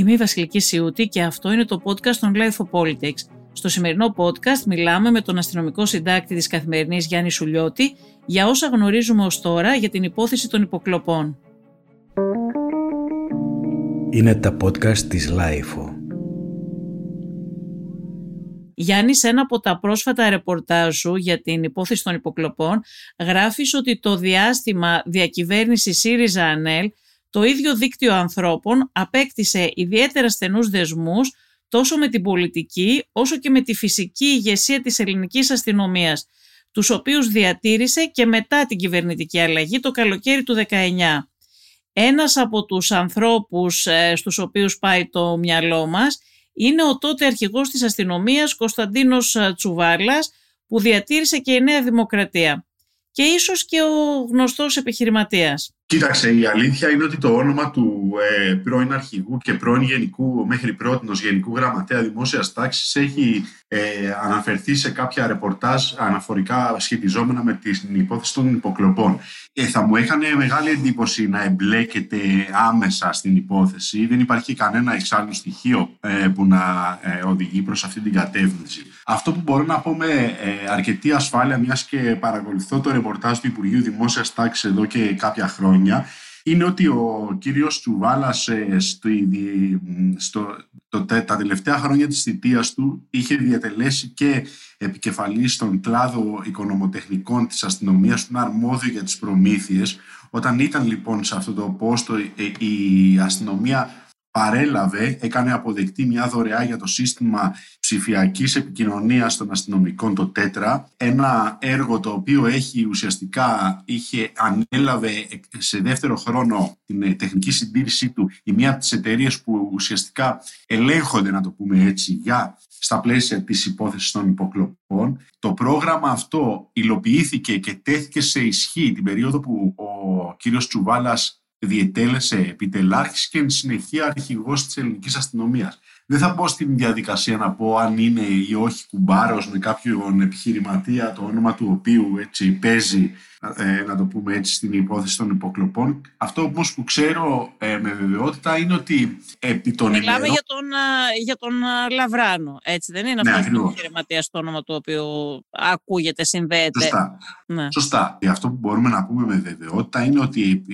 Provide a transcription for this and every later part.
Είμαι η Βασιλική Σιούτη και αυτό είναι το podcast των Life of Politics. Στο σημερινό podcast μιλάμε με τον αστυνομικό συντάκτη της Καθημερινής Γιάννη Σουλιώτη για όσα γνωρίζουμε ως τώρα για την υπόθεση των υποκλοπών. Είναι τα podcast της Life. Γιάννη, σε ένα από τα πρόσφατα ρεπορτάζ σου για την υπόθεση των υποκλοπών, γράφεις ότι το διάστημα διακυβέρνησης ΣΥΡΙΖΑ-ΑΝΕΛ το ίδιο δίκτυο ανθρώπων απέκτησε ιδιαίτερα στενούς δεσμούς τόσο με την πολιτική όσο και με τη φυσική ηγεσία της ελληνικής αστυνομίας, τους οποίους διατήρησε και μετά την κυβερνητική αλλαγή το καλοκαίρι του 19. Ένας από τους ανθρώπους ε, στους οποίους πάει το μυαλό μας είναι ο τότε αρχηγός της αστυνομίας Κωνσταντίνος ε, Τσουβάλας που διατήρησε και η Νέα Δημοκρατία και ίσως και ο γνωστός επιχειρηματίας. Κοίταξε, η αλήθεια είναι ότι το όνομα του ε, πρώην αρχηγού και πρώην γενικού, μέχρι πρώτη γενικού γραμματέα δημόσιας τάξης έχει ε, αναφερθεί σε κάποια ρεπορτάζ αναφορικά σχετιζόμενα με την υπόθεση των υποκλοπών. Ε, θα μου έκανε μεγάλη εντύπωση να εμπλέκεται άμεσα στην υπόθεση. Δεν υπάρχει κανένα εξάλλου στοιχείο ε, που να ε, οδηγεί προς αυτή την κατεύθυνση. Αυτό που μπορώ να πω με ε, αρκετή ασφάλεια, μιας και παρακολουθώ το ρεπορτάζ του Υπουργείου Δημόσιας Τάξης εδώ και κάποια χρόνια, είναι ότι ο κύριος Τσουβάλας ε, στο, στο, το, τα τελευταία χρόνια της θητείας του είχε διατελέσει και επικεφαλής στον κλάδο οικονομοτεχνικών της αστυνομίας του αρμόδιο για τις προμήθειες. Όταν ήταν λοιπόν σε αυτό το πόστο ε, η αστυνομία παρέλαβε, έκανε αποδεκτή μια δωρεά για το σύστημα ψηφιακής επικοινωνίας των αστυνομικών, το ΤΕΤΡΑ, ένα έργο το οποίο έχει ουσιαστικά είχε, ανέλαβε σε δεύτερο χρόνο την ε, τεχνική συντήρησή του η μία από τις εταιρείες που ουσιαστικά ελέγχονται, να το πούμε έτσι, για στα πλαίσια της υπόθεσης των υποκλοπών. Το πρόγραμμα αυτό υλοποιήθηκε και τέθηκε σε ισχύ την περίοδο που ο κύριος Τσουβάλας διετέλεσε επιτελάρχης και εν συνεχεία αρχηγός της ελληνικής αστυνομίας. Δεν θα πω στην διαδικασία να πω αν είναι ή όχι κουμπάρος με κάποιον επιχειρηματία το όνομα του οποίου έτσι παίζει ε, να το πούμε έτσι, στην υπόθεση των υποκλοπών. Αυτό όμως που ξέρω ε, με βεβαιότητα είναι ότι επί των Μιλάμε για τον, για τον Λαβράνο, έτσι δεν είναι ναι, αυτό ο επιχειρηματία το όνομα του οποίου ακούγεται, συνδέεται. Σωστά. Ναι. Σωστά. Και αυτό που μπορούμε να πούμε με βεβαιότητα είναι ότι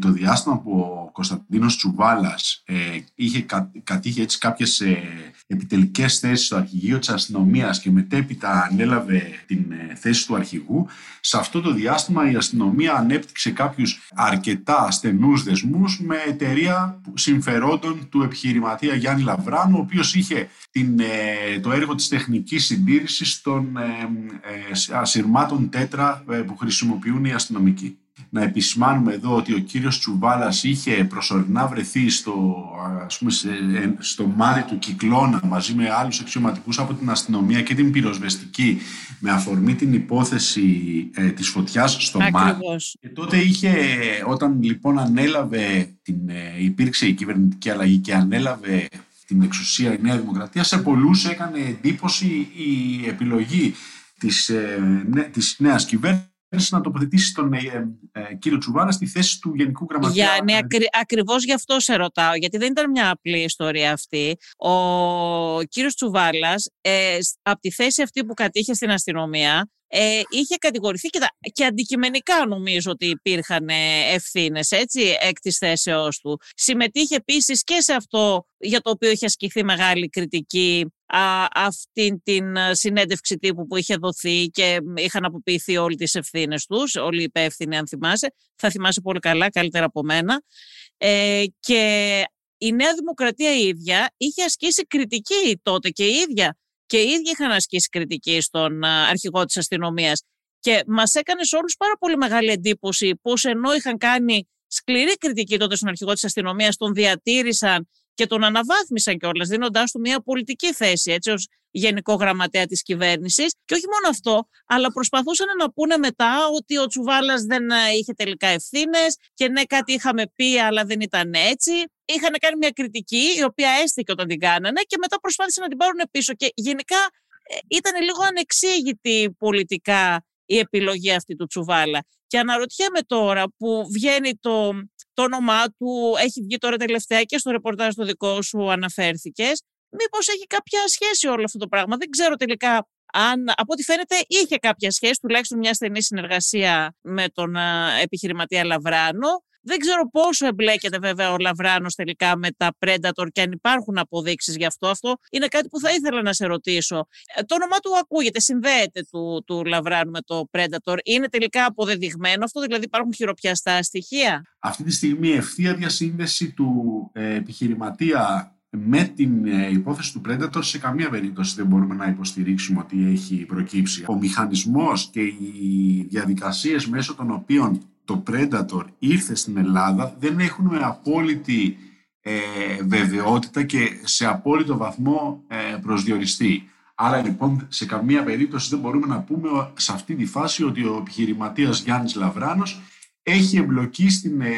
το διάστημα που ο Κωνσταντίνος Τσουβάλας ε, είχε κατήχε έτσι κάποιες ε, επιτελικές θέσεις στο αρχηγείο της αστυνομίας και μετέπειτα ανέλαβε την ε, θέση του αρχηγού, σε αυτό το διάστημα η αστυνομία ανέπτυξε κάποιους αρκετά στενούς δεσμούς με εταιρεία συμφερόντων του επιχειρηματία Γιάννη Λαβράνου, ο οποίος είχε την, ε, το έργο της τεχνικής συντήρησης των ε, ασυρμάτων τέτρα που χρησιμοποιούν οι αστυνομικοί να επισημάνουμε εδώ ότι ο κύριος Τσουβάλας είχε προσωρινά βρεθεί στο, ας πούμε, στο μάτι του κυκλώνα μαζί με άλλους αξιωματικούς από την αστυνομία και την πυροσβεστική με αφορμή την υπόθεση ε, της φωτιάς στο μάτι. Και τότε είχε, όταν λοιπόν ανέλαβε, την, ε, υπήρξε η κυβερνητική αλλαγή και ανέλαβε την εξουσία η Νέα Δημοκρατία, σε πολλούς έκανε εντύπωση η επιλογή της, ε, της νέας κυβέρνησης να τοποθετήσεις τον ε, ε, κύριο Τσουβάρα στη θέση του Γενικού Γραμματέα. Για, ναι, ακρι, ακριβώς γι' αυτό σε ρωτάω, γιατί δεν ήταν μια απλή ιστορία αυτή. Ο κύριος Τσουβάλας, ε, από τη θέση αυτή που κατήχε στην αστυνομία, ε, είχε κατηγορηθεί και, και αντικειμενικά νομίζω ότι υπήρχαν ευθύνες εκ τη θέσεώς του. Συμμετείχε επίσης και σε αυτό για το οποίο είχε ασκηθεί μεγάλη κριτική α, αυτήν την συνέντευξη τύπου που είχε δοθεί και είχαν αποποιηθεί όλοι τις ευθύνες τους, όλοι οι υπεύθυνοι αν θυμάσαι, θα θυμάσαι πολύ καλά, καλύτερα από μένα. Ε, και η Νέα Δημοκρατία η ίδια είχε ασκήσει κριτική τότε και η ίδια και οι ίδιοι είχαν ασκήσει κριτική στον αρχηγό της αστυνομίας. Και μας έκανες σε όλους πάρα πολύ μεγάλη εντύπωση πως ενώ είχαν κάνει σκληρή κριτική τότε στον αρχηγό της αστυνομίας τον διατήρησαν και τον αναβάθμισαν κιόλας, δίνοντάς του μια πολιτική θέση έτσι ως γενικό γραμματέα της κυβέρνησης και όχι μόνο αυτό, αλλά προσπαθούσαν να πούνε μετά ότι ο Τσουβάλλας δεν ε, είχε τελικά ευθύνες και ναι κάτι είχαμε πει αλλά δεν ήταν έτσι. Είχαν κάνει μια κριτική η οποία έστηκε όταν την κάνανε και μετά προσπάθησαν να την πάρουν πίσω και γενικά ε, ήταν λίγο ανεξήγητη πολιτικά η επιλογή αυτή του Τσουβάλα. Και αναρωτιέμαι τώρα που βγαίνει το, το όνομά του, έχει βγει τώρα τελευταία και στο ρεπορτάζ το δικό σου αναφέρθηκες, μήπως έχει κάποια σχέση όλο αυτό το πράγμα. Δεν ξέρω τελικά αν, από ό,τι φαίνεται είχε κάποια σχέση, τουλάχιστον μια στενή συνεργασία με τον επιχειρηματία Λαβράνο. Δεν ξέρω πόσο εμπλέκεται βέβαια ο Λαβράνος τελικά με τα Predator και αν υπάρχουν αποδείξεις γι' αυτό. Αυτό είναι κάτι που θα ήθελα να σε ρωτήσω. Ε, το όνομά του ακούγεται, συνδέεται του, του Λαβράνου με το Predator. Είναι τελικά αποδεδειγμένο αυτό, δηλαδή υπάρχουν χειροπιαστά στοιχεία; Αυτή τη στιγμή η ευθεία διασύνδεση του ε, επιχειρηματία με την ε, υπόθεση του Predator σε καμία περίπτωση δεν μπορούμε να υποστηρίξουμε ότι έχει προκύψει. Ο μηχανισμός και οι διαδικασίες μέσω των οποίων το Predator ήρθε στην Ελλάδα δεν έχουν με απόλυτη ε, βεβαιότητα και σε απόλυτο βαθμό ε, προσδιοριστεί. Άρα λοιπόν σε καμία περίπτωση δεν μπορούμε να πούμε σε αυτή τη φάση ότι ο επιχειρηματίας Γιάννης Λαβράνος έχει εμπλοκή στην ε,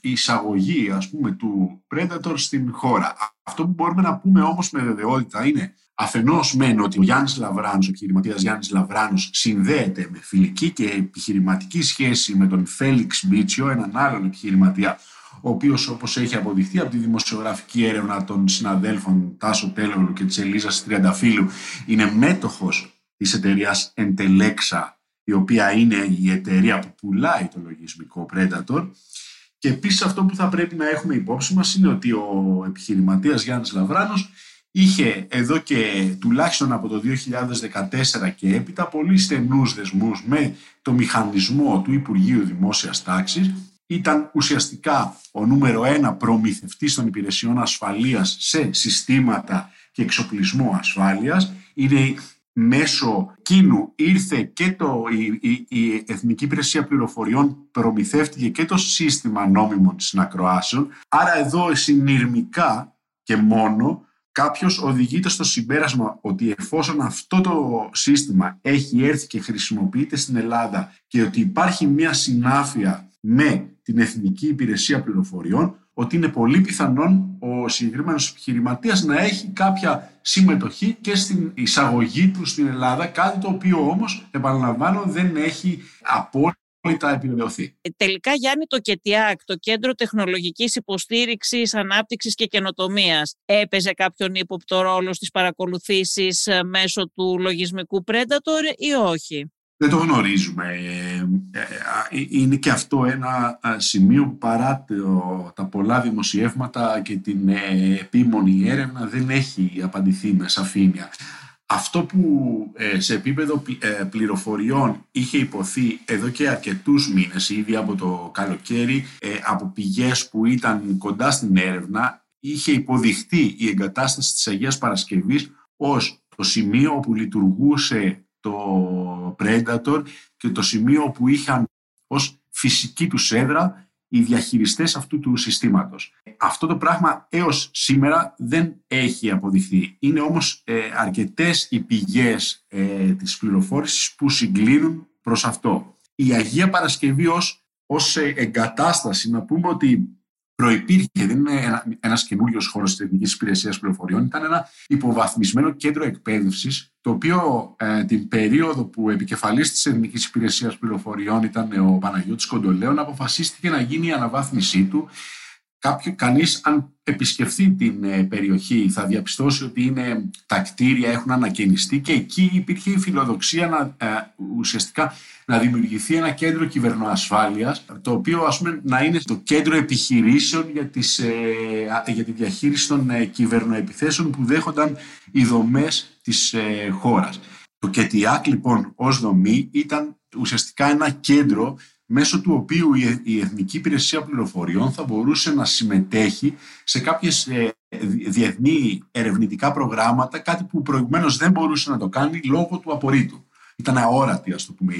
εισαγωγή ας πούμε, του Predator στην χώρα. Αυτό που μπορούμε να πούμε όμως με βεβαιότητα είναι αφενός μεν ότι ο Γιάννης Λαβράνος, ο επιχειρηματίας Γιάννης Λαβράνος συνδέεται με φιλική και επιχειρηματική σχέση με τον Φέλιξ Μπίτσιο, έναν άλλον επιχειρηματία ο οποίος όπως έχει αποδειχθεί από τη δημοσιογραφική έρευνα των συναδέλφων Τάσο Τέλογλου και της Ελίζας Τριανταφύλου είναι μέτοχος της εταιρείας Entelexa η οποία είναι η εταιρεία που πουλάει το λογισμικό Predator. Και επίσης αυτό που θα πρέπει να έχουμε υπόψη μας είναι ότι ο επιχειρηματίας Γιάννης Λαβράνος είχε εδώ και τουλάχιστον από το 2014 και έπειτα πολύ στενούς δεσμούς με το μηχανισμό του Υπουργείου Δημόσιας Τάξης. Ήταν ουσιαστικά ο νούμερο ένα προμηθευτής των υπηρεσιών ασφαλείας σε συστήματα και εξοπλισμό ασφάλειας. Είναι μέσω κίνου ήρθε και το, η, η, Εθνική Υπηρεσία Πληροφοριών προμηθεύτηκε και το σύστημα νόμιμων συνακροάσεων. Άρα εδώ συνειρμικά και μόνο κάποιος οδηγείται στο συμπέρασμα ότι εφόσον αυτό το σύστημα έχει έρθει και χρησιμοποιείται στην Ελλάδα και ότι υπάρχει μια συνάφεια με την Εθνική Υπηρεσία Πληροφοριών, ότι είναι πολύ πιθανόν ο συγκεκριμένος επιχειρηματίας να έχει κάποια συμμετοχή και στην εισαγωγή του στην Ελλάδα, κάτι το οποίο όμως, επαναλαμβάνω, δεν έχει απόλυτα επιβεβαιωθεί. Ε, τελικά, Γιάννη, το ΚΕΤΙΑΚ, το Κέντρο Τεχνολογικής Υποστήριξης, Ανάπτυξης και Καινοτομίας, έπαιζε κάποιον ύποπτο ρόλο στις παρακολουθήσεις ε, μέσω του λογισμικού Predator ή όχι; Δεν το γνωρίζουμε. Ε, ε, είναι και αυτό ένα σημείο που παρά τα πολλά δημοσιεύματα και την ε, επίμονη έρευνα δεν έχει απαντηθεί με σαφήνεια. Αυτό που σε επίπεδο πληροφοριών είχε υποθεί εδώ και αρκετούς μήνες, ήδη από το καλοκαίρι, από πηγές που ήταν κοντά στην έρευνα, είχε υποδειχθεί η εγκατάσταση της Αγίας Παρασκευής ως το σημείο όπου λειτουργούσε το Predator και το σημείο που είχαν ως φυσική τους έδρα οι διαχειριστές αυτού του συστήματος. Αυτό το πράγμα έως σήμερα δεν έχει αποδειχθεί. Είναι όμως ε, αρκετές οι πηγές ε, της πληροφόρησης που συγκλίνουν προς αυτό. Η Αγία Παρασκευή ως, ως εγκατάσταση, να πούμε ότι προϋπήρχε, δεν είναι ένα, ένας καινούριος χώρος της Εθνικής Υπηρεσίας Πληροφοριών, ήταν ένα υποβαθμισμένο κέντρο εκπαίδευσης, το οποίο ε, την περίοδο που επικεφαλής της Εθνικής Υπηρεσίας Πληροφοριών ήταν ο Παναγιώτης Κοντολέων, αποφασίστηκε να γίνει η αναβάθμισή του Κάποιο, κανείς αν επισκεφθεί την ε, περιοχή θα διαπιστώσει ότι είναι, τα κτίρια έχουν ανακαινιστεί και εκεί υπήρχε η φιλοδοξία να, ε, ουσιαστικά να δημιουργηθεί ένα κέντρο κυβερνοασφάλειας το οποίο ας πούμε, να είναι το κέντρο επιχειρήσεων για, τις, ε, για τη διαχείριση των ε, κυβερνοεπιθέσεων που δέχονταν οι δομές της ε, χώρας. Το ΚΕΤΙΑΚ λοιπόν ως δομή ήταν ουσιαστικά ένα κέντρο μέσω του οποίου η Εθνική Υπηρεσία Πληροφοριών θα μπορούσε να συμμετέχει σε κάποιες ε, διεθνή ερευνητικά προγράμματα, κάτι που προηγουμένως δεν μπορούσε να το κάνει λόγω του απορρίτου. Ήταν αόρατη, ας το πούμε,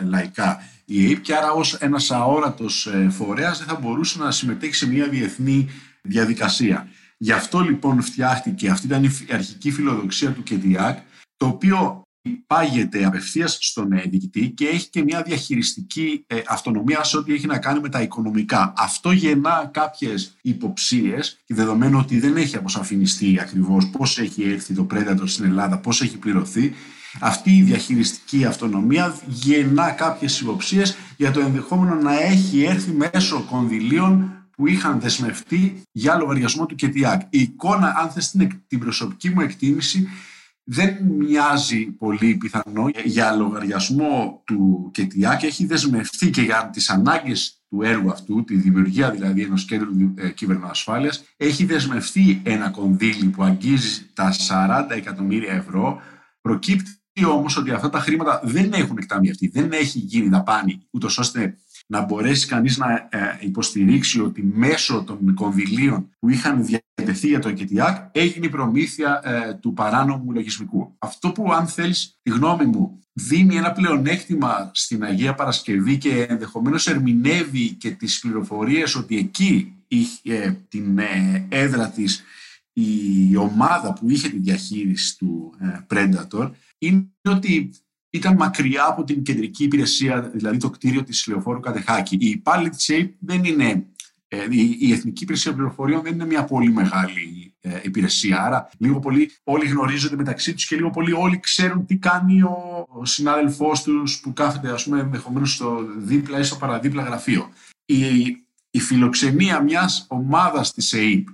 ε, λαϊκά η ΑΕΠ και άρα ως ένας αόρατος ε, φορέας δεν θα μπορούσε να συμμετέχει σε μια διεθνή διαδικασία. Γι' αυτό λοιπόν φτιάχτηκε, αυτή ήταν η αρχική φιλοδοξία του ΚΕΤΙΑΚ, το οποίο πάγεται απευθείας στον ε, διοικητή και έχει και μια διαχειριστική ε, αυτονομία σε ό,τι έχει να κάνει με τα οικονομικά. Αυτό γεννά κάποιες υποψίες και δεδομένου ότι δεν έχει αποσαφινιστεί ακριβώς πώς έχει έρθει το Predator στην Ελλάδα, πώς έχει πληρωθεί, Αυτή η διαχειριστική αυτονομία γεννά κάποιες υποψίες για το ενδεχόμενο να έχει έρθει μέσω κονδυλίων που είχαν δεσμευτεί για λογαριασμό του ΚΕΤΙΑΚ. Η εικόνα, αν θες την προσωπική μου εκτίμηση, δεν μοιάζει πολύ πιθανό για λογαριασμό του ΚΕΤΙΑΚ. Έχει δεσμευτεί και για τις ανάγκες του έργου αυτού, τη δημιουργία δηλαδή ενός κέντρου ε, κυβερνοασφάλειας, έχει δεσμευτεί ένα κονδύλι που αγγίζει τα 40 εκατομμύρια ευρώ. Προκύπτει όμως ότι αυτά τα χρήματα δεν έχουν εκταμιευτεί, δεν έχει γίνει δαπάνη, ούτως ώστε να μπορέσει κανείς να ε, υποστηρίξει ότι μέσω των κονδυλίων που είχαν διατεθεί για το ΕΚΕΤΙΑΚ έγινε η προμήθεια ε, του παράνομου λογισμικού. Αυτό που αν θέλεις τη γνώμη μου δίνει ένα πλεονέκτημα στην Αγία Παρασκευή και ενδεχομένως ερμηνεύει και τις πληροφορίες ότι εκεί είχε την ε, έδρα της η ομάδα που είχε τη διαχείριση του Predator είναι ότι ήταν μακριά από την κεντρική υπηρεσία, δηλαδή το κτίριο της Λεωφόρου Κατεχάκη. Η υπάλληλη της ΑΕΠ δεν είναι, ε, η Εθνική Υπηρεσία Πληροφοριών δεν είναι μια πολύ μεγάλη ε, υπηρεσία. Άρα λίγο πολύ όλοι γνωρίζονται μεταξύ τους και λίγο πολύ όλοι ξέρουν τι κάνει ο, ο συνάδελφός τους που κάθεται ας πούμε ενδεχομένως στο δίπλα ή στο παραδίπλα γραφείο. Η, η φιλοξενία μιας ομάδας της ΑΕΠ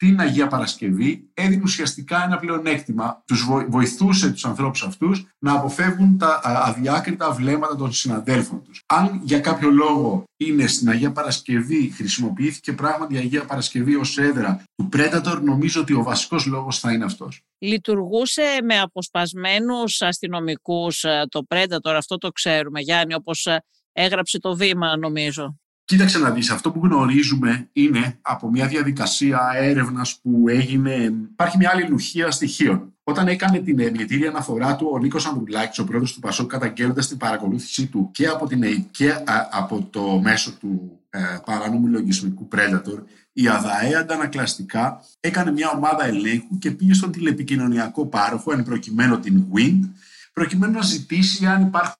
την Αγία Παρασκευή έδινε ουσιαστικά ένα πλεονέκτημα. Τους βοηθούσε τους ανθρώπους αυτούς να αποφεύγουν τα αδιάκριτα βλέμματα των συναδέλφων τους. Αν για κάποιο λόγο είναι στην Αγία Παρασκευή, χρησιμοποιήθηκε πράγματι η Αγία Παρασκευή ως έδρα του Predator, νομίζω ότι ο βασικός λόγος θα είναι αυτός. Λειτουργούσε με αποσπασμένους αστυνομικούς ε, το Predator, αυτό το ξέρουμε Γιάννη, όπως ε, έγραψε το βήμα νομίζω. Κοίταξε να δεις, αυτό που γνωρίζουμε είναι από μια διαδικασία έρευνας που έγινε, υπάρχει μια άλλη λουχία στοιχείων. Όταν έκανε την εμιετήρια αναφορά του ο Νίκος Ανδρουλάκης, ο πρόεδρος του Πασόκ, καταγγέλλοντας την παρακολούθησή του και από την ΑΕΠ και από το μέσο του ε, παράνομου λογισμικού Predator, η ΑΔΑΕ αντανακλαστικά έκανε μια ομάδα ελέγχου και πήγε στον τηλεπικοινωνιακό πάροχο, εν προκειμένου την WIND, προκειμένου να ζητήσει αν υπάρχουν ε,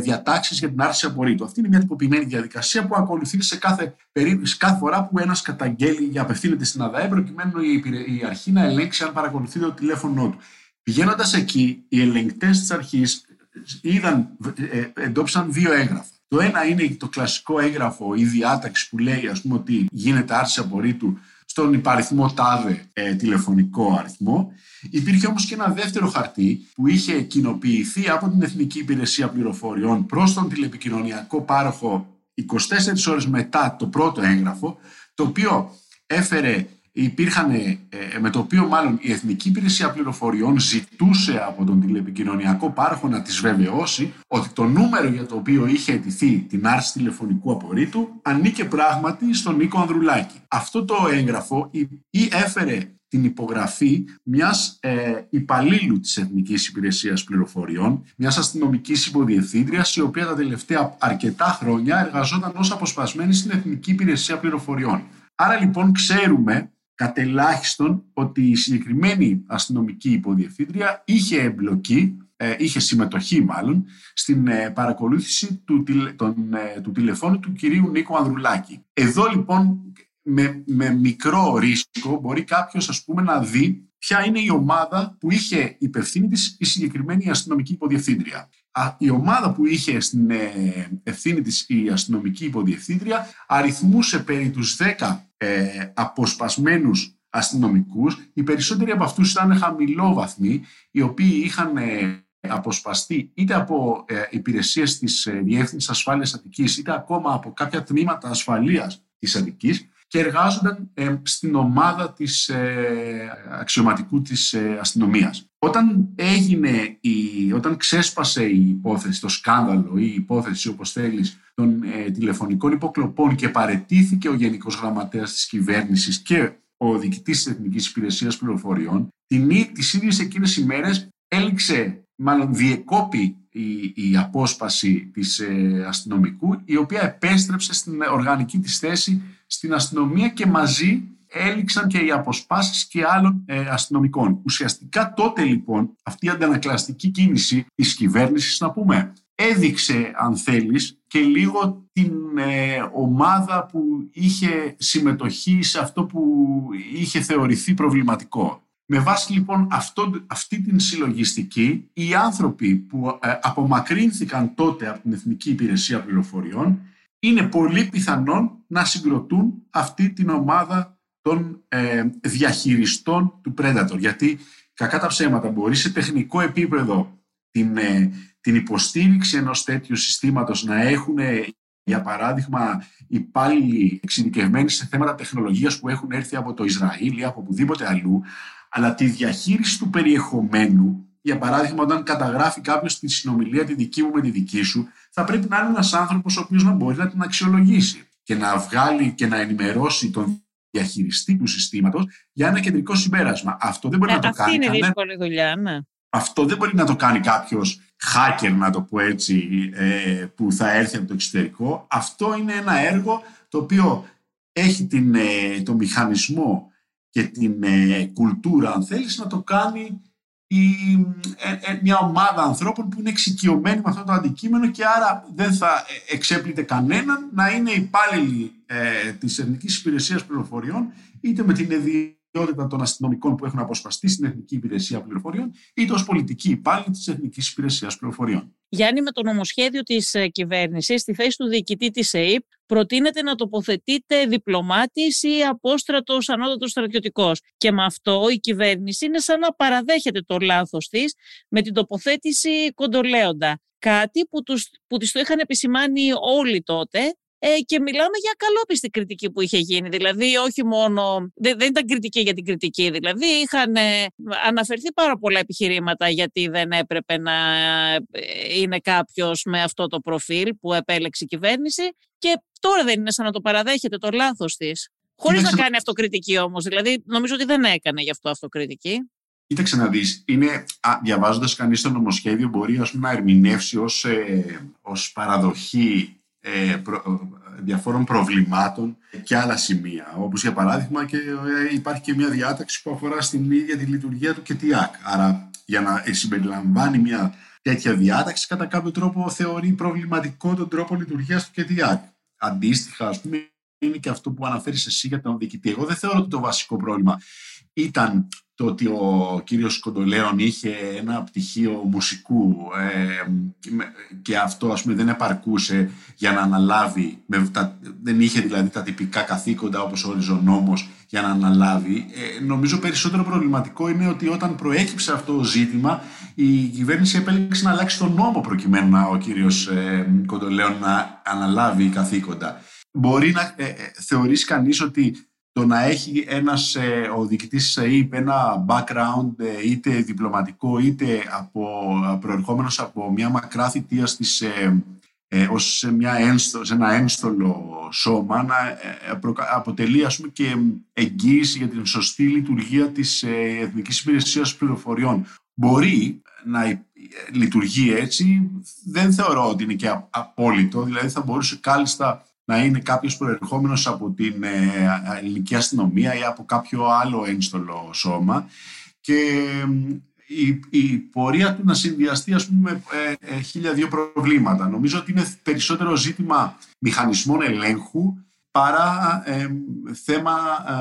διατάξεις για την άρση απορρίτου. Αυτή είναι μια τυποποιημένη διαδικασία που ακολουθεί σε κάθε, περίπτωση, κάθε φορά που ένας καταγγέλει για απευθύνεται στην ΑΔΑΕ, προκειμένου η, αρχή να ελέγξει αν παρακολουθεί το τηλέφωνό του. Πηγαίνοντας εκεί, οι ελεγκτές της αρχής είδαν, ε, εντόπισαν δύο έγγραφα. Το ένα είναι το κλασικό έγγραφο ή διάταξη που λέει ας πούμε, ότι γίνεται άρση απορρίτου στον υπαριθμό τάδε ε, τηλεφωνικό αριθμό. Υπήρχε όμως και ένα δεύτερο χαρτί που είχε κοινοποιηθεί από την Εθνική Υπηρεσία Πληροφοριών προς τον τηλεπικοινωνιακό πάροχο 24 ώρες μετά το πρώτο έγγραφο, το οποίο έφερε υπήρχαν, ε, με το οποίο μάλλον η Εθνική Υπηρεσία Πληροφοριών ζητούσε από τον τηλεπικοινωνιακό πάροχο να τις βεβαιώσει ότι το νούμερο για το οποίο είχε αιτηθεί την άρση τηλεφωνικού απορρίτου ανήκε πράγματι στον Νίκο Ανδρουλάκη. Αυτό το έγγραφο ή έφερε την υπογραφή μιας ε, υπαλλήλου της Εθνικής Υπηρεσίας Πληροφοριών, μιας αστυνομικής υποδιευθύντριας, η οποία τα τελευταία αρκετά χρόνια εργαζόταν ως αποσπασμένη στην Εθνική Υπηρεσία Πληροφοριών. Άρα λοιπόν ξέρουμε κατελάχιστον ότι η συγκεκριμένη αστυνομική υποδιευθύντρια είχε εμπλοκή, ε, είχε συμμετοχή μάλλον, στην ε, παρακολούθηση του, τον, ε, του τηλεφώνου του κυρίου Νίκο Ανδρουλάκη. Εδώ λοιπόν με, με μικρό ρίσκο μπορεί κάποιος ας πούμε να δει ποια είναι η ομάδα που είχε υπευθύνη της η συγκεκριμένη αστυνομική υποδιευθύντρια. Η ομάδα που είχε στην ευθύνη της η αστυνομική υποδιευθύντρια αριθμούσε περί τους 10 ε, αποσπασμένους αστυνομικούς. Οι περισσότεροι από αυτούς ήταν χαμηλόβαθμοι, οι οποίοι είχαν ε, αποσπαστεί είτε από ε, υπηρεσίες της ε, Διεύθυνσης Ασφάλειας Αττικής, είτε ακόμα από κάποια τμήματα ασφαλείας της Αττικής και εργάζονταν ε, στην ομάδα της ε, αξιωματικού της ε, αστυνομίας. Όταν έγινε, η, όταν ξέσπασε η υπόθεση, το σκάνδαλο ή η υπόθεση όπως θέλεις των τηλεφωνικών υποκλοπών και παρετήθηκε ο Γενικός Γραμματέας της Κυβέρνησης και ο διοικητής της Εθνικής Υπηρεσίας Πληροφοριών, την, τις ίδιες εκείνες ημέρες έληξε, μάλλον διεκόπη η, η απόσπαση της ε, αστυνομικού, η οποία επέστρεψε στην οργανική της θέση στην αστυνομία και μαζί έληξαν και οι αποσπάσεις και άλλων ε, αστυνομικών. Ουσιαστικά τότε λοιπόν αυτή η αντανακλαστική κίνηση της κυβέρνησης, να πούμε, έδειξε αν θέλεις και λίγο την ε, ομάδα που είχε συμμετοχή σε αυτό που είχε θεωρηθεί προβληματικό. Με βάση λοιπόν αυτό, αυτή την συλλογιστική, οι άνθρωποι που ε, απομακρύνθηκαν τότε από την Εθνική Υπηρεσία Πληροφοριών είναι πολύ πιθανόν να συγκροτούν αυτή την ομάδα των ε, διαχειριστών του Predator. Γιατί κακά τα ψέματα μπορεί σε τεχνικό επίπεδο την, ε, την υποστήριξη ενός τέτοιου συστήματος να έχουν για παράδειγμα, υπάλληλοι εξειδικευμένοι σε θέματα τεχνολογίας που έχουν έρθει από το Ισραήλ ή από οπουδήποτε αλλού, αλλά τη διαχείριση του περιεχομένου, για παράδειγμα, όταν καταγράφει κάποιος τη συνομιλία τη δική μου με τη δική σου, θα πρέπει να είναι ένας άνθρωπος ο οποίος να μπορεί να την αξιολογήσει και να βγάλει και να ενημερώσει τον διαχειριστή του συστήματος για ένα κεντρικό συμπέρασμα. Αυτό δεν μπορεί ε, να το αυτή κάνει. είναι κανένα- δύσκολη δουλειά, ναι. αυτό δεν μπορεί να το κάνει κάποιος hacker, να το πω έτσι, ε, που θα έρθει από το εξωτερικό. Αυτό είναι ένα έργο το οποίο έχει την, ε, το μηχανισμό και την ε, κουλτούρα, αν θέλεις, να το κάνει η, ε, ε, μια ομάδα ανθρώπων που είναι εξοικειωμένοι με αυτό το αντικείμενο και άρα δεν θα ε, εξέπλητε κανέναν να είναι υπάλληλοι ε, της Εθνικής Υπηρεσίας Πληροφοριών είτε με την ιδιότητα των αστυνομικών που έχουν αποσπαστεί στην Εθνική Υπηρεσία Πληροφοριών είτε ως πολιτικοί υπάλληλοι της Εθνικής Υπηρεσίας Πληροφοριών. Γιάννη, με το νομοσχέδιο της κυβέρνησης, στη θέση του διοικητή της ΕΕΠ, προτείνεται να τοποθετείται διπλωμάτης ή απόστρατος ανώτατος στρατιωτικός. Και με αυτό η κυβέρνηση είναι σαν να παραδέχεται το λάθος της με την τοποθέτηση κοντολέοντα. Κάτι που, τους, που της το είχαν επισημάνει όλοι τότε ε, και μιλάμε για καλόπιστη κριτική που είχε γίνει. Δηλαδή, όχι μόνο. Δεν, δεν ήταν κριτική για την κριτική. Δηλαδή, είχαν ε, αναφερθεί πάρα πολλά επιχειρήματα γιατί δεν έπρεπε να ε, είναι κάποιος με αυτό το προφίλ που επέλεξε η κυβέρνηση. Και τώρα δεν είναι σαν να το παραδέχεται το λάθος της. Χωρίς να Κοίταξε, κάνει αυτοκριτική όμως. Δηλαδή, νομίζω ότι δεν έκανε γι' αυτό αυτοκριτική. Κοίταξε να δεις, είναι, α, διαβάζοντας κανείς το νομοσχέδιο μπορεί ας πούμε, να ερμηνεύσει ως, ε, ως παραδοχή ε, προ, διαφόρων προβλημάτων και άλλα σημεία. Όπως για παράδειγμα και, ε, υπάρχει και μια διάταξη που αφορά στην ίδια τη λειτουργία του ΚΕΤΙΑΚ. Άρα για να συμπεριλαμβάνει μια τέτοια διάταξη κατά κάποιο τρόπο θεωρεί προβληματικό τον τρόπο λειτουργίας του ΚΕΤΙΑΚ. Αντίστοιχα, ας πούμε, είναι και αυτό που αναφέρεις εσύ για τον διοικητή. Εγώ δεν θεωρώ ότι το βασικό πρόβλημα ήταν το ότι ο κύριος Κοντολέων είχε ένα πτυχίο μουσικού ε, και αυτό ας πούμε δεν επαρκούσε για να αναλάβει, με τα, δεν είχε δηλαδή τα τυπικά καθήκοντα όπως όριζε ο νόμος για να αναλάβει. Ε, νομίζω περισσότερο προβληματικό είναι ότι όταν προέκυψε αυτό το ζήτημα η κυβέρνηση επέλεξε να αλλάξει τον νόμο προκειμένου να ο κύριος ε, Κοντολέων να αναλάβει καθήκοντα. Μπορεί να ε, θεωρήσει κανείς ότι το να έχει ένας, ε, ο διοικητής της ΑΕΠ ένα background ε, είτε διπλωματικό είτε από, προερχόμενος από μια μακρά θητεία στις, ε, ε, ως σε, μια ένστο, σε ένα ένστολο σώμα να ε, αποτελεί ας πούμε, και εγγύηση για την σωστή λειτουργία της ε, Εθνικής Υπηρεσίας Πληροφοριών. Μπορεί να λειτουργεί έτσι, δεν θεωρώ ότι είναι και απόλυτο, δηλαδή θα μπορούσε κάλλιστα να είναι κάποιος προερχόμενος από την ε, ελληνική αστυνομία ή από κάποιο άλλο ένστολο σώμα και η, η πορεία του να συνδυαστεί ας πούμε ε, ε, χίλια δύο προβλήματα. Νομίζω ότι είναι περισσότερο ζήτημα μηχανισμών ελέγχου παρά ε, θέμα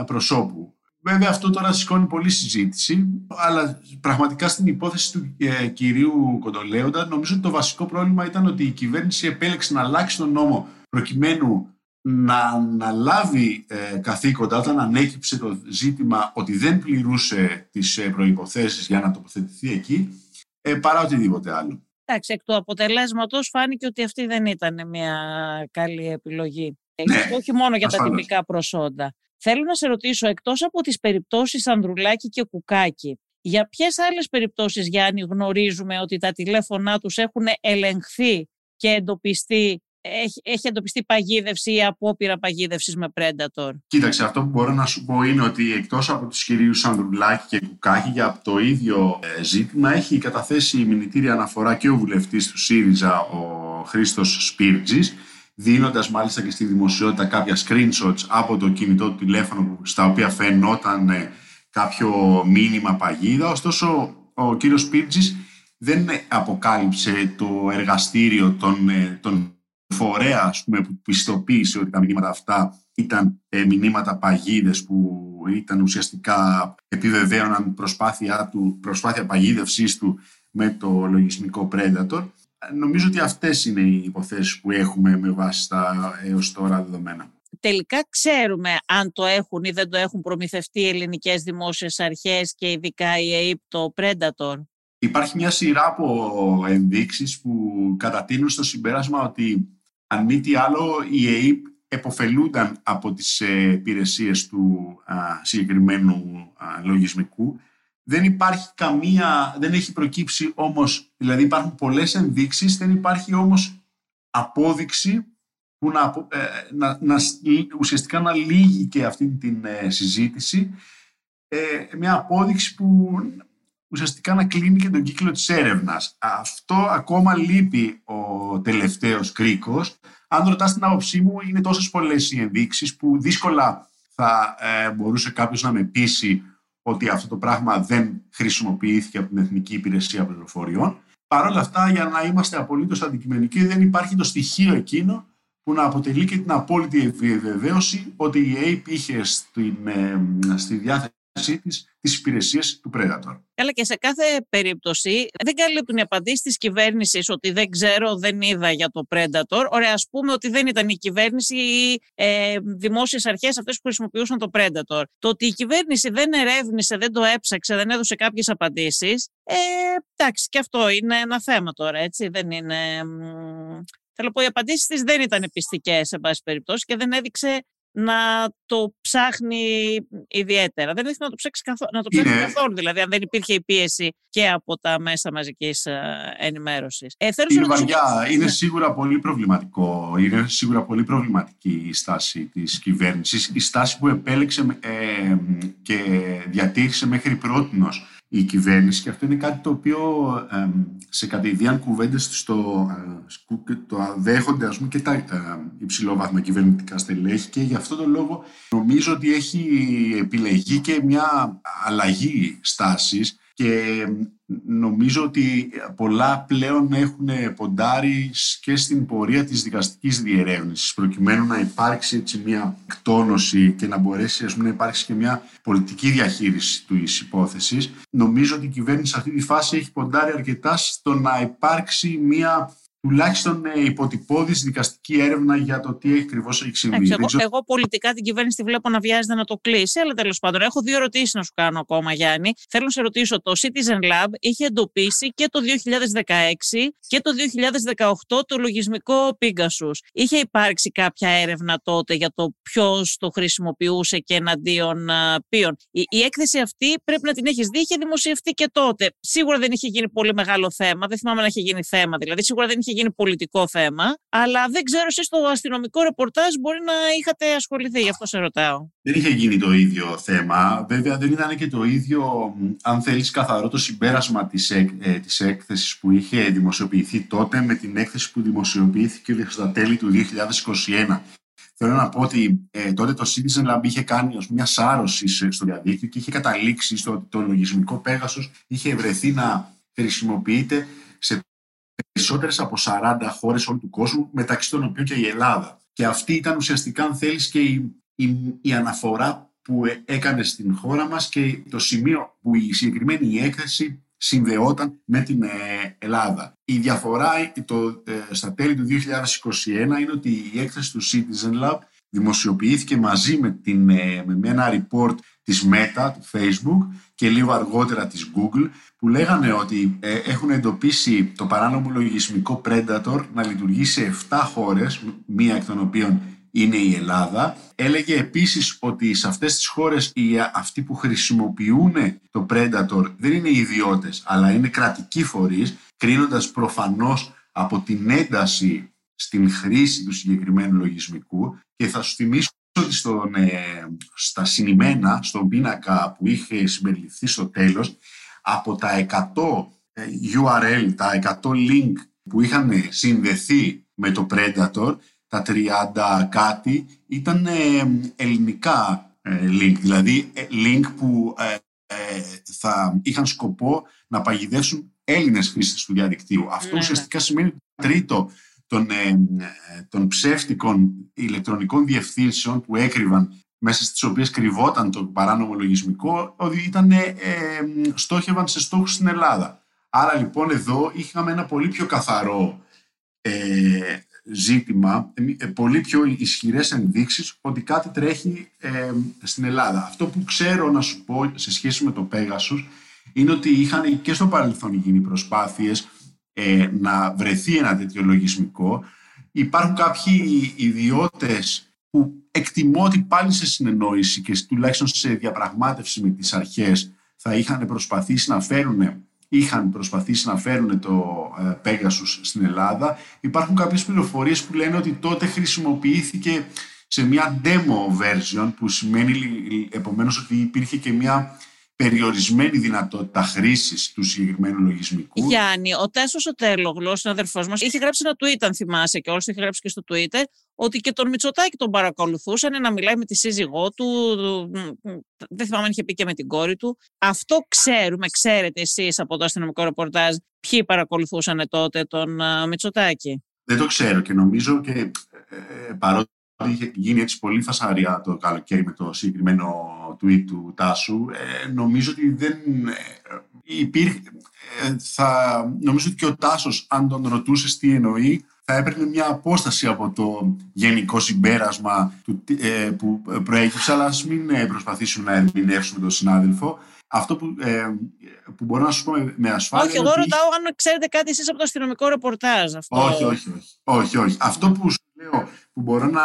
προσώπου. Βέβαια αυτό τώρα σηκώνει πολλή συζήτηση, αλλά πραγματικά στην υπόθεση του ε, κυρίου Κοντολέοντα νομίζω ότι το βασικό πρόβλημα ήταν ότι η κυβέρνηση επέλεξε να αλλάξει τον νόμο προκειμένου να αναλάβει ε, καθήκοντα όταν ανέκυψε το ζήτημα ότι δεν πληρούσε τις ε, προϋποθέσεις για να τοποθετηθεί εκεί, ε, παρά οτιδήποτε άλλο. Εντάξει, εκ του αποτελέσματος φάνηκε ότι αυτή δεν ήταν μια καλή επιλογή. Ναι, όχι μόνο για ασφαλώς. τα τυπικά προσόντα. Θέλω να σε ρωτήσω, εκτός από τις περιπτώσεις Ανδρουλάκη και Κουκάκη, για ποιες άλλες περιπτώσεις, Γιάννη, γνωρίζουμε ότι τα τηλέφωνά τους έχουν ελεγχθεί και εντοπιστεί, έχει, έχει εντοπιστεί παγίδευση ή απόπειρα παγίδευσης με Predator; Κοίταξε, αυτό που μπορώ να σου πω είναι ότι εκτός από τους κυρίους Ανδρουλάκη και Κουκάκη για το ίδιο ε, ζήτημα έχει καταθέσει μηνυτήρια αναφορά και ο βουλευτής του ΣΥΡΙΖΑ, ο Χρήστος Σπίρτζης, δίνοντας μάλιστα και στη δημοσιότητα κάποια screenshots από το κινητό του τηλέφωνο στα οποία φαινόταν ε, κάποιο μήνυμα παγίδα. Ωστόσο, ο κύριος Σπίρτζης δεν αποκάλυψε το εργαστήριο των, ε, των φορέα ας πούμε, που πιστοποίησε ότι τα μηνύματα αυτά ήταν ε, μηνύματα παγίδες που ήταν ουσιαστικά επιβεβαίωναν προσπάθεια, του, προσπάθεια παγίδευσής του με το λογισμικό Predator. Νομίζω ότι αυτές είναι οι υποθέσεις που έχουμε με βάση τα έως τώρα δεδομένα. Τελικά ξέρουμε αν το έχουν ή δεν το έχουν προμηθευτεί οι ελληνικές δημόσιες αρχές και ειδικά η ΑΕΠ το Predator. Υπάρχει μια σειρά από ενδείξεις που κατατείνουν στο συμπέρασμα ότι αν μη τι άλλο η ΑΕΠ εποφελούνταν από τις ε, υπηρεσίες του συγκεκριμένου λογισμικού. Δεν υπάρχει καμία, δεν έχει προκύψει όμως, δηλαδή υπάρχουν πολλές ενδείξεις, δεν υπάρχει όμως απόδειξη που να, ε, να, να, ουσιαστικά να λύγει και αυτή την ε, συζήτηση μια απόδειξη που ουσιαστικά να κλείνει και τον κύκλο της έρευνας. Αυτό ακόμα λείπει ο τελευταίος κρίκος. Αν ρωτάς την άποψή μου, είναι τόσες πολλές οι ενδείξεις που δύσκολα θα ε, μπορούσε κάποιος να με πείσει ότι αυτό το πράγμα δεν χρησιμοποιήθηκε από την Εθνική Υπηρεσία Πληροφοριών. Παρ' όλα αυτά, για να είμαστε απολύτως αντικειμενικοί, δεν υπάρχει το στοιχείο εκείνο που να αποτελεί και την απόλυτη επιβεβαίωση ότι η ΑΕΠ είχε στην, ε, στη διάθεση της, τις υπηρεσίες του Predator. Καλά και σε κάθε περίπτωση δεν καλύπτουν οι απαντήσεις της κυβέρνησης ότι δεν ξέρω, δεν είδα για το Predator. Ωραία, ας πούμε ότι δεν ήταν η κυβέρνηση ή οι ε, δημόσιες αρχές αυτές που χρησιμοποιούσαν το Predator. Το ότι η κυβέρνηση δεν ερεύνησε, δεν το έψαξε, δεν έδωσε κάποιες απαντήσεις. Ε, εντάξει, και αυτό είναι ένα θέμα τώρα, έτσι. Δεν είναι. Θέλω να πω, οι απαντήσεις της δεν ήταν πιστικέ, σε πάση περιπτώσει, και δεν έδειξε να το ψάχνει ιδιαίτερα. Δεν ήθελα να το, ψάξει καθό, να το ψάξει καθόλου, δηλαδή, αν δεν υπήρχε η πίεση και από τα μέσα μαζικής ε, ενημέρωσης. Ε, θέλω είναι βαριά, είναι σίγουρα πολύ προβληματικό, είναι σίγουρα πολύ προβληματική η στάση της κυβέρνησης, η στάση που επέλεξε ε, και διατήρησε μέχρι πρότινος η κυβέρνηση και αυτό είναι κάτι το οποίο σε κατηδίαν κουβέντες στο, ε, το δέχονται ας πούμε, και τα ε, υψηλόβαθμα κυβερνητικά στελέχη και γι' αυτό τον λόγο νομίζω ότι έχει επιλεγεί και μια αλλαγή στάσης και νομίζω ότι πολλά πλέον έχουν ποντάρει και στην πορεία της δικαστικής διερεύνησης προκειμένου να υπάρξει έτσι μια εκτόνωση και να μπορέσει να υπάρξει και μια πολιτική διαχείριση του υπόθεσης. Νομίζω ότι η κυβέρνηση σε αυτή τη φάση έχει ποντάρει αρκετά στο να υπάρξει μια τουλάχιστον ε, υποτυπώδης δικαστική έρευνα για το τι ακριβώς έχει συμβεί. εγώ, εγώ πολιτικά την κυβέρνηση τη βλέπω να βιάζεται να το κλείσει, αλλά τέλος πάντων έχω δύο ερωτήσεις να σου κάνω ακόμα, Γιάννη. Θέλω να σε ρωτήσω, το Citizen Lab είχε εντοπίσει και το 2016 και το 2018 το λογισμικό Pegasus. Είχε υπάρξει κάποια έρευνα τότε για το ποιος το χρησιμοποιούσε και εναντίον ποιον; Η, η έκθεση αυτή πρέπει να την έχεις δει, είχε δημοσιευτεί και τότε. Σίγουρα δεν είχε γίνει πολύ μεγάλο θέμα, δεν θυμάμαι να είχε γίνει θέμα δηλαδή. Σίγουρα δεν είχε είχε γίνει πολιτικό θέμα, αλλά δεν ξέρω εσείς στο αστυνομικό ρεπορτάζ μπορεί να είχατε ασχοληθεί, γι' αυτό σε ρωτάω. Δεν είχε γίνει το ίδιο θέμα. Βέβαια δεν ήταν και το ίδιο, αν θέλεις καθαρό, το συμπέρασμα της, ε, της έκθεσης που είχε δημοσιοποιηθεί τότε με την έκθεση που δημοσιοποιήθηκε στα τέλη του 2021. Θέλω να πω ότι ε, τότε το Citizen Lab είχε κάνει ως μια σάρωση στο διαδίκτυο και είχε καταλήξει στο ότι το λογισμικό Pegasus είχε βρεθεί να χρησιμοποιείται σε περισσότερες από 40 χώρες όλου του κόσμου, μεταξύ των οποίων και η Ελλάδα. Και αυτή ήταν ουσιαστικά, αν θέλεις, και η, η, αναφορά που ε, έκανε στην χώρα μας και το σημείο που η συγκεκριμένη έκθεση συνδεόταν με την ε, Ελλάδα. Η διαφορά το, ε, στα τέλη του 2021 είναι ότι η έκθεση του Citizen Lab δημοσιοποιήθηκε μαζί με, την, με ένα report της Meta, του Facebook και λίγο αργότερα της Google που λέγανε ότι ε, έχουν εντοπίσει το παράνομο λογισμικό Predator να λειτουργεί σε 7 χώρες, μία εκ των οποίων είναι η Ελλάδα. Έλεγε επίσης ότι σε αυτές τις χώρες οι, αυτοί που χρησιμοποιούν το Predator δεν είναι ιδιώτες, αλλά είναι κρατικοί φορείς, κρίνοντας προφανώς από την ένταση στην χρήση του συγκεκριμένου λογισμικού και θα σου θυμίσω ότι στον, ε, στα συνημένα, στον πίνακα που είχε συμπεριληφθεί στο τέλος, από τα 100 ε, URL, τα 100 link που είχαν συνδεθεί με το Predator, τα 30 κάτι ήταν ε, ελληνικά link, δηλαδή link που θα είχαν σκοπό να παγιδεύσουν Έλληνες χρήστες του διαδικτύου. Αυτό ναι, ουσιαστικά σημαίνει τρίτο των, ε, των ψεύτικων ηλεκτρονικών διευθύνσεων που έκρυβαν μέσα στις οποίες κρυβόταν το παράνομο λογισμικό, ότι ήταν, ε, στόχευαν σε στόχους στην Ελλάδα. Άρα λοιπόν εδώ είχαμε ένα πολύ πιο καθαρό ε, ζήτημα, ε, πολύ πιο ισχυρές ενδείξεις ότι κάτι τρέχει ε, στην Ελλάδα. Αυτό που ξέρω να σου πω σε σχέση με το Pegasus είναι ότι είχαν και στο παρελθόν γίνει προσπάθειες ε, να βρεθεί ένα τέτοιο λογισμικό. Υπάρχουν κάποιοι ιδιώτες που εκτιμώ ότι πάλι σε συνεννόηση και τουλάχιστον σε διαπραγμάτευση με τις αρχές θα είχαν προσπαθήσει να φέρουν είχαν προσπαθήσει να φέρουν το ε, Pegasus στην Ελλάδα. Υπάρχουν κάποιες πληροφορίες που λένε ότι τότε χρησιμοποιήθηκε σε μια demo version που σημαίνει επομένως ότι υπήρχε και μια περιορισμένη δυνατότητα χρήσης του συγκεκριμένου λογισμικού. Γιάννη, ο Τάσο ο Τέλογλο, ο αδερφό μας, είχε γράψει ένα tweet, αν θυμάσαι και όλος, είχε γράψει και στο Twitter, ότι και τον Μητσοτάκη τον παρακολουθούσαν να μιλάει με τη σύζυγό του. Δεν θυμάμαι αν είχε πει και με την κόρη του. Αυτό ξέρουμε, ξέρετε εσείς από το αστυνομικό ρεπορτάζ, ποιοι παρακολουθούσαν τότε τον Μητσοτάκη; Δεν το ξέρω και νομίζω και ε, ε παρότι είχε γίνει έτσι πολύ φασαρία το καλοκαίρι με το συγκεκριμένο tweet του Τάσου. Ε, νομίζω ότι δεν ε, υπήρχε... Ε, θα, νομίζω ότι και ο Τάσος, αν τον ρωτούσες τι εννοεί, θα έπαιρνε μια απόσταση από το γενικό συμπέρασμα του, ε, που προέκυψε, αλλά ας μην προσπαθήσουμε να ερμηνεύσουμε τον συνάδελφο. Αυτό που, ε, που μπορώ να σου πω με, ασφάλεια. Όχι, εγώ ότι... ρωτάω αν ξέρετε κάτι εσείς από το αστυνομικό ρεπορτάζ. Αυτό. Όχι, όχι, όχι. όχι, όχι. Αυτό που σου λέω που μπορώ να.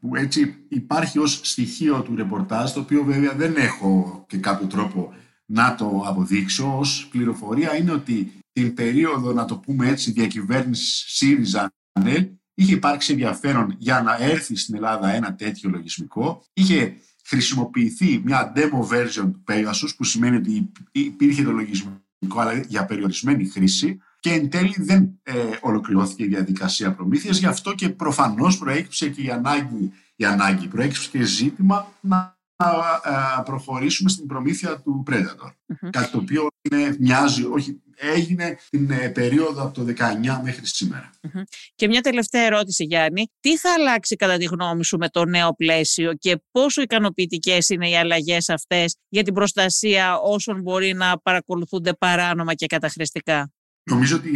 που έτσι υπάρχει ως στοιχείο του ρεπορτάζ, το οποίο βέβαια δεν έχω και κάποιο τρόπο να το αποδείξω ως πληροφορία, είναι ότι την περίοδο, να το πούμε έτσι, διακυβέρνησης ΣΥΡΙΖΑ είχε υπάρξει ενδιαφέρον για να έρθει στην Ελλάδα ένα τέτοιο λογισμικό. Είχε χρησιμοποιηθεί μια demo version του Pegasus που σημαίνει ότι υπήρχε το λογισμικό αλλά για περιορισμένη χρήση και εν τέλει δεν ε, ολοκληρώθηκε η διαδικασία προμήθειας γι' αυτό και προφανώς προέκυψε και η ανάγκη, η ανάγκη προέκυψε και ζήτημα να να προχωρήσουμε στην προμήθεια του Predator. mm Κάτι το οποίο είναι, μοιάζει, όχι, έγινε την ε, περίοδο από το 19 μέχρι Και μια τελευταία ερώτηση Γιάννη. Τι θα αλλάξει κατά τη γνώμη σου με το νέο πλαίσιο και πόσο ικανοποιητικές είναι οι αλλαγές αυτές για την προστασία όσων μπορεί να παρακολουθούνται παράνομα και καταχρηστικά; Νομίζω ότι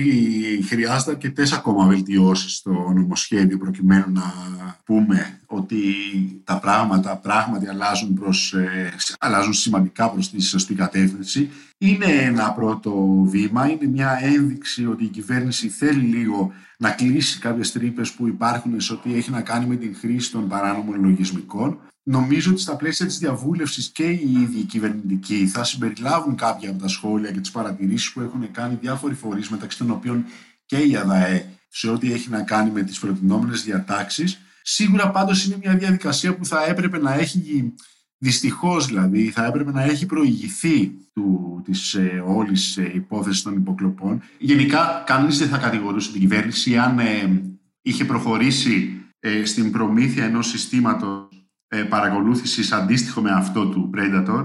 χρειάζεται αρκετέ ακόμα βελτιώσεις στο νομοσχέδιο προκειμένου να πούμε ότι τα πράγματα πράγματι αλλάζουν, προς, ε, αλλάζουν σημαντικά προς τη σωστή κατεύθυνση. Είναι ένα πρώτο βήμα, είναι μια ένδειξη ότι η κυβέρνηση θέλει λίγο να κλείσει κάποιες τρύπες που υπάρχουν σε ό,τι έχει να κάνει με την χρήση των παράνομων λογισμικών. Νομίζω ότι στα πλαίσια της διαβούλευσης και οι ίδιοι κυβερνητικοί θα συμπεριλάβουν κάποια από τα σχόλια και τις παρατηρήσεις που έχουν κάνει διάφοροι φορείς μεταξύ των οποίων και η ΑΔΑΕ σε ό,τι έχει να κάνει με τις προτινόμενες διατάξεις. Σίγουρα πάντως είναι μια διαδικασία που θα έπρεπε να έχει Δυστυχώς δηλαδή θα έπρεπε να έχει προηγηθεί του, της ε, όλης ε, υπόθεσης των υποκλοπών. Γενικά κανείς δεν θα κατηγορούσε την κυβέρνηση αν ε, είχε προχωρήσει ε, στην προμήθεια ενός συστήματος ε, παρακολούθησης αντίστοιχο με αυτό του Predator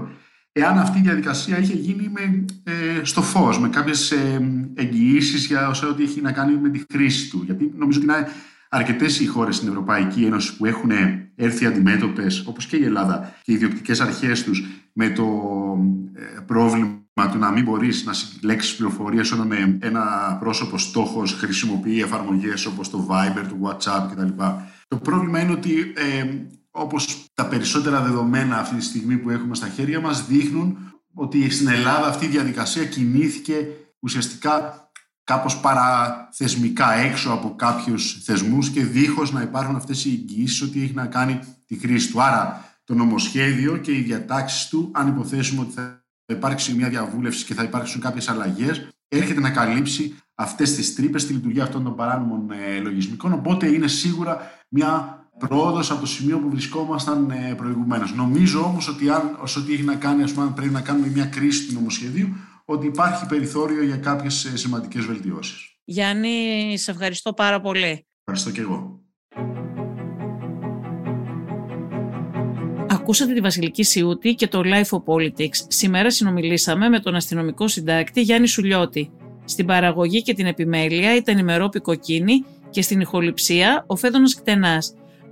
εάν αυτή η διαδικασία είχε γίνει με, ε, στο φως, με κάποιες ε, εγγυήσεις για όσα ό,τι έχει να κάνει με τη χρήση του. Γιατί νομίζω ότι είναι αρκετές οι χώρες στην Ευρωπαϊκή Ένωση που έχουν έρθει αντιμέτωπες, όπως και η Ελλάδα και οι ιδιοκτικές αρχές τους, με το ε, πρόβλημα του να μην μπορείς να συλλέξεις πληροφορίες όταν ένα πρόσωπο στόχος χρησιμοποιεί εφαρμογές όπως το Viber, το WhatsApp κτλ. Το πρόβλημα είναι ότι ε, όπως τα περισσότερα δεδομένα αυτή τη στιγμή που έχουμε στα χέρια μας δείχνουν ότι στην Ελλάδα αυτή η διαδικασία κινήθηκε ουσιαστικά κάπως παραθεσμικά έξω από κάποιους θεσμούς και δίχως να υπάρχουν αυτές οι εγγυήσεις ότι έχει να κάνει τη χρήση του. Άρα το νομοσχέδιο και οι διατάξεις του, αν υποθέσουμε ότι θα υπάρξει μια διαβούλευση και θα υπάρξουν κάποιες αλλαγές, έρχεται να καλύψει αυτές τις τρύπες στη λειτουργία αυτών των παράνομων ε, λογισμικών. Οπότε είναι σίγουρα μια πρόοδος από το σημείο που βρισκόμασταν ε, προηγουμένως. Νομίζω όμως ότι αν, όσο ότι έχει να κάνει, ας πούμε, πρέπει να κάνουμε μια κρίση του νομοσχεδίου, ότι υπάρχει περιθώριο για κάποιες ε, σημαντικές βελτιώσεις. Γιάννη, σε ευχαριστώ πάρα πολύ. Ευχαριστώ και εγώ. Ακούσατε τη Βασιλική Σιούτη και το Life of Politics. Σήμερα συνομιλήσαμε με τον αστυνομικό συντάκτη Γιάννη Σουλιώτη. Στην παραγωγή και την επιμέλεια ήταν η Μερόπη Κοκκίνη και στην ηχοληψία ο Φέδωνας Κτενάς.